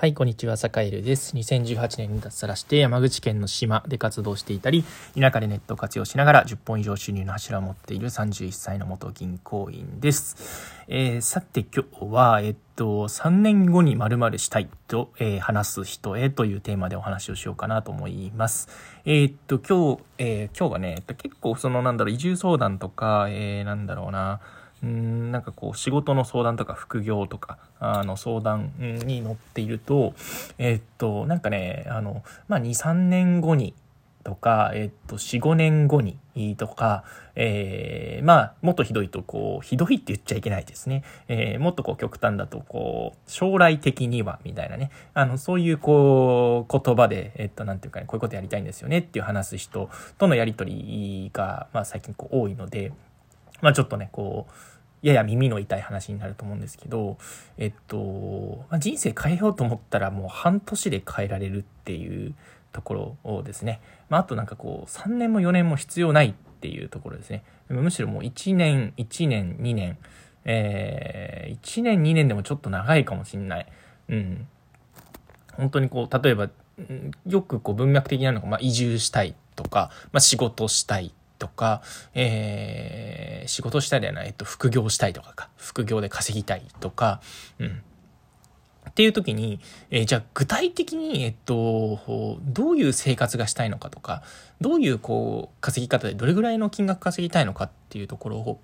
はい、こんにちは、坂井です。2018年に脱サラして山口県の島で活動していたり、田舎でネットを活用しながら10本以上収入の柱を持っている31歳の元銀行員です。えー、さて今日は、えっと、3年後に〇〇したいと、えー、話す人へというテーマでお話をしようかなと思います。えー、っと、今日、え今日はね、結構そのなんだろう、移住相談とか、えなんだろうな、うんなんかこう仕事の相談とか副業とかあの相談に乗っているとえっとなんかねあの、まあ、23年後にとか、えっと、4、5年後にとか、えー、まあ、もっとひどいと、こう、ひどいって言っちゃいけないですね。えー、もっとこう極端だと、こう、将来的には、みたいなね。あの、そういう、こう、言葉で、えっと、なんていうかね、こういうことやりたいんですよねっていう話す人とのやりとりが、まあ、最近こう、多いので、まあ、ちょっとね、こう、やや耳の痛い話になると思うんですけど、えっと、まあ、人生変えようと思ったらもう半年で変えられるっていうところをですね、まあ、あとなんかこう、3年も4年も必要ないっていうところですね。むしろもう1年、1年、2年、えー、1年、2年でもちょっと長いかもしんない。うん。本当にこう、例えば、よくこう文脈的なのが、まあ、移住したいとか、まあ、仕事したいとか、えー、仕事したいではない、えっと、副業したいとかか、副業で稼ぎたいとか、うん。っていう時に、えー、じゃあ具体的に、えっと、どういう生活がしたいのかとか、どういうこう、稼ぎ方でどれぐらいの金額稼ぎたいのかっていうところを、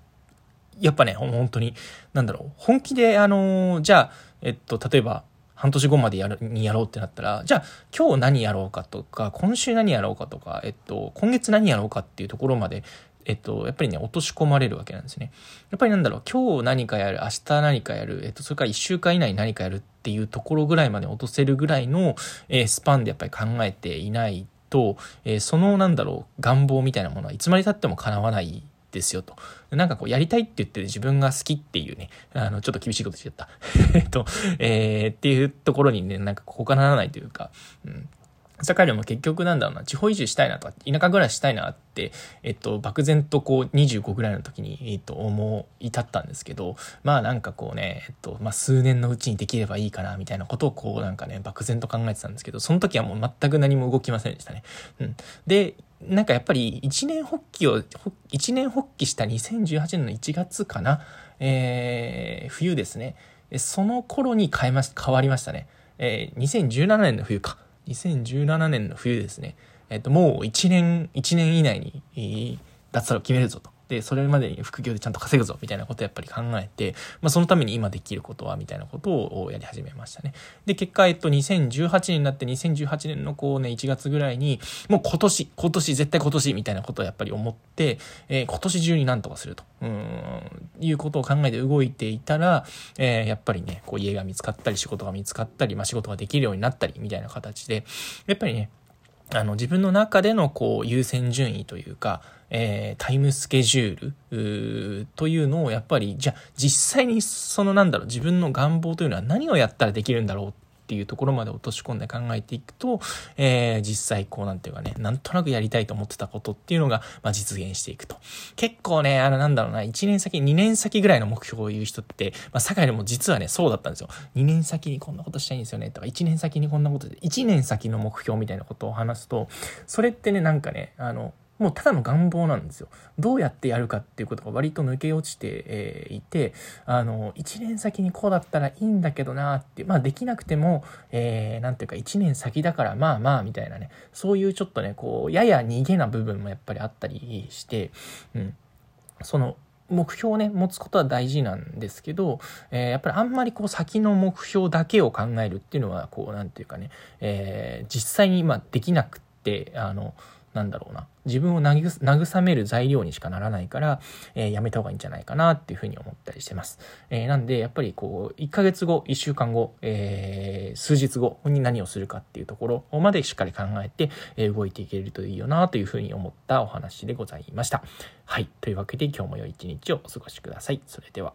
やっぱね、本当に、なんだろう、本気で、あの、じゃあ、えっと、例えば、半年後までやる、にやろうってなったら、じゃあ今日何やろうかとか、今週何やろうかとか、えっと、今月何やろうかっていうところまで、えっと、やっぱりね、落とし込まれるわけなんですね。やっぱりなんだろう、今日何かやる、明日何かやる、えっと、それから1週間以内に何かやるっていうところぐらいまで落とせるぐらいの、えー、スパンでやっぱり考えていないと、えー、そのなんだろう、願望みたいなものはいつまで経っても叶わないですよと。なんかこう、やりたいって言って自分が好きっていうね、あの、ちょっと厳しいことしちゃった。えっと、えー、っていうところにね、なんかここかならないというか、うん。社会でも結局なんだろうな、地方移住したいなとか、田舎暮らししたいなって、えっと、漠然とこう、25ぐらいの時に、えっと、思い至ったんですけど、まあなんかこうね、えっと、まあ数年のうちにできればいいかな、みたいなことをこう、なんかね、漠然と考えてたんですけど、その時はもう全く何も動きませんでしたね。うん。で、なんかやっぱり一年発起を、一年発起した2018年の1月かな、えー、冬ですね。その頃に変えまし、変わりましたね。えー、2017年の冬か。2017年の冬ですね。えっ、と、もう1年、1年以内に、脱サラを決めるぞと。で、それまでに副業でちゃんと稼ぐぞ、みたいなことをやっぱり考えて、まあ、そのために今できることは、みたいなことをやり始めましたね。で、結果、えっと、2018年になって、2018年のこうね、1月ぐらいに、もう今年、今年、絶対今年、みたいなことをやっぱり思って、えー、今年中になんとかすると、うん、いうことを考えて動いていたら、えー、やっぱりね、こう家が見つかったり、仕事が見つかったり、まあ、仕事ができるようになったり、みたいな形で、やっぱりね、あの、自分の中でのこう優先順位というか、えー、タイムスケジュールというのをやっぱり、じゃあ実際にそのなんだろう、自分の願望というのは何をやったらできるんだろうっていうところまで落とし込んで考えていくと、えー、実際こうなんていうかね、なんとなくやりたいと思ってたことっていうのが、まあ、実現していくと。結構ね、あのなんだろうな、1年先、2年先ぐらいの目標を言う人って、まあ、社会でも実はね、そうだったんですよ。2年先にこんなことしたいんですよね、とか、1年先にこんなことで、1年先の目標みたいなことを話すと、それってね、なんかね、あの、もうただの願望なんですよ。どうやってやるかっていうことが割と抜け落ちて、えー、いて、あの、1年先にこうだったらいいんだけどなって、まあできなくても、えー、なんていうか1年先だからまあまあみたいなね、そういうちょっとね、こう、やや逃げな部分もやっぱりあったりして、うん。その、目標をね、持つことは大事なんですけど、えー、やっぱりあんまりこう先の目標だけを考えるっていうのは、こう、なんていうかね、えー、実際に今できなくって、あの、なんだろうな、自分を慰める材料にしかならないから、えー、やめた方がいいんじゃないかなっていうふうに思ったりしてます。えー、なんで、やっぱりこう、1ヶ月後、1週間後、えー、数日後に何をするかっていうところまでしっかり考えて、え動いていけるといいよなというふうに思ったお話でございました。はい。というわけで今日も良い一日をお過ごしください。それでは。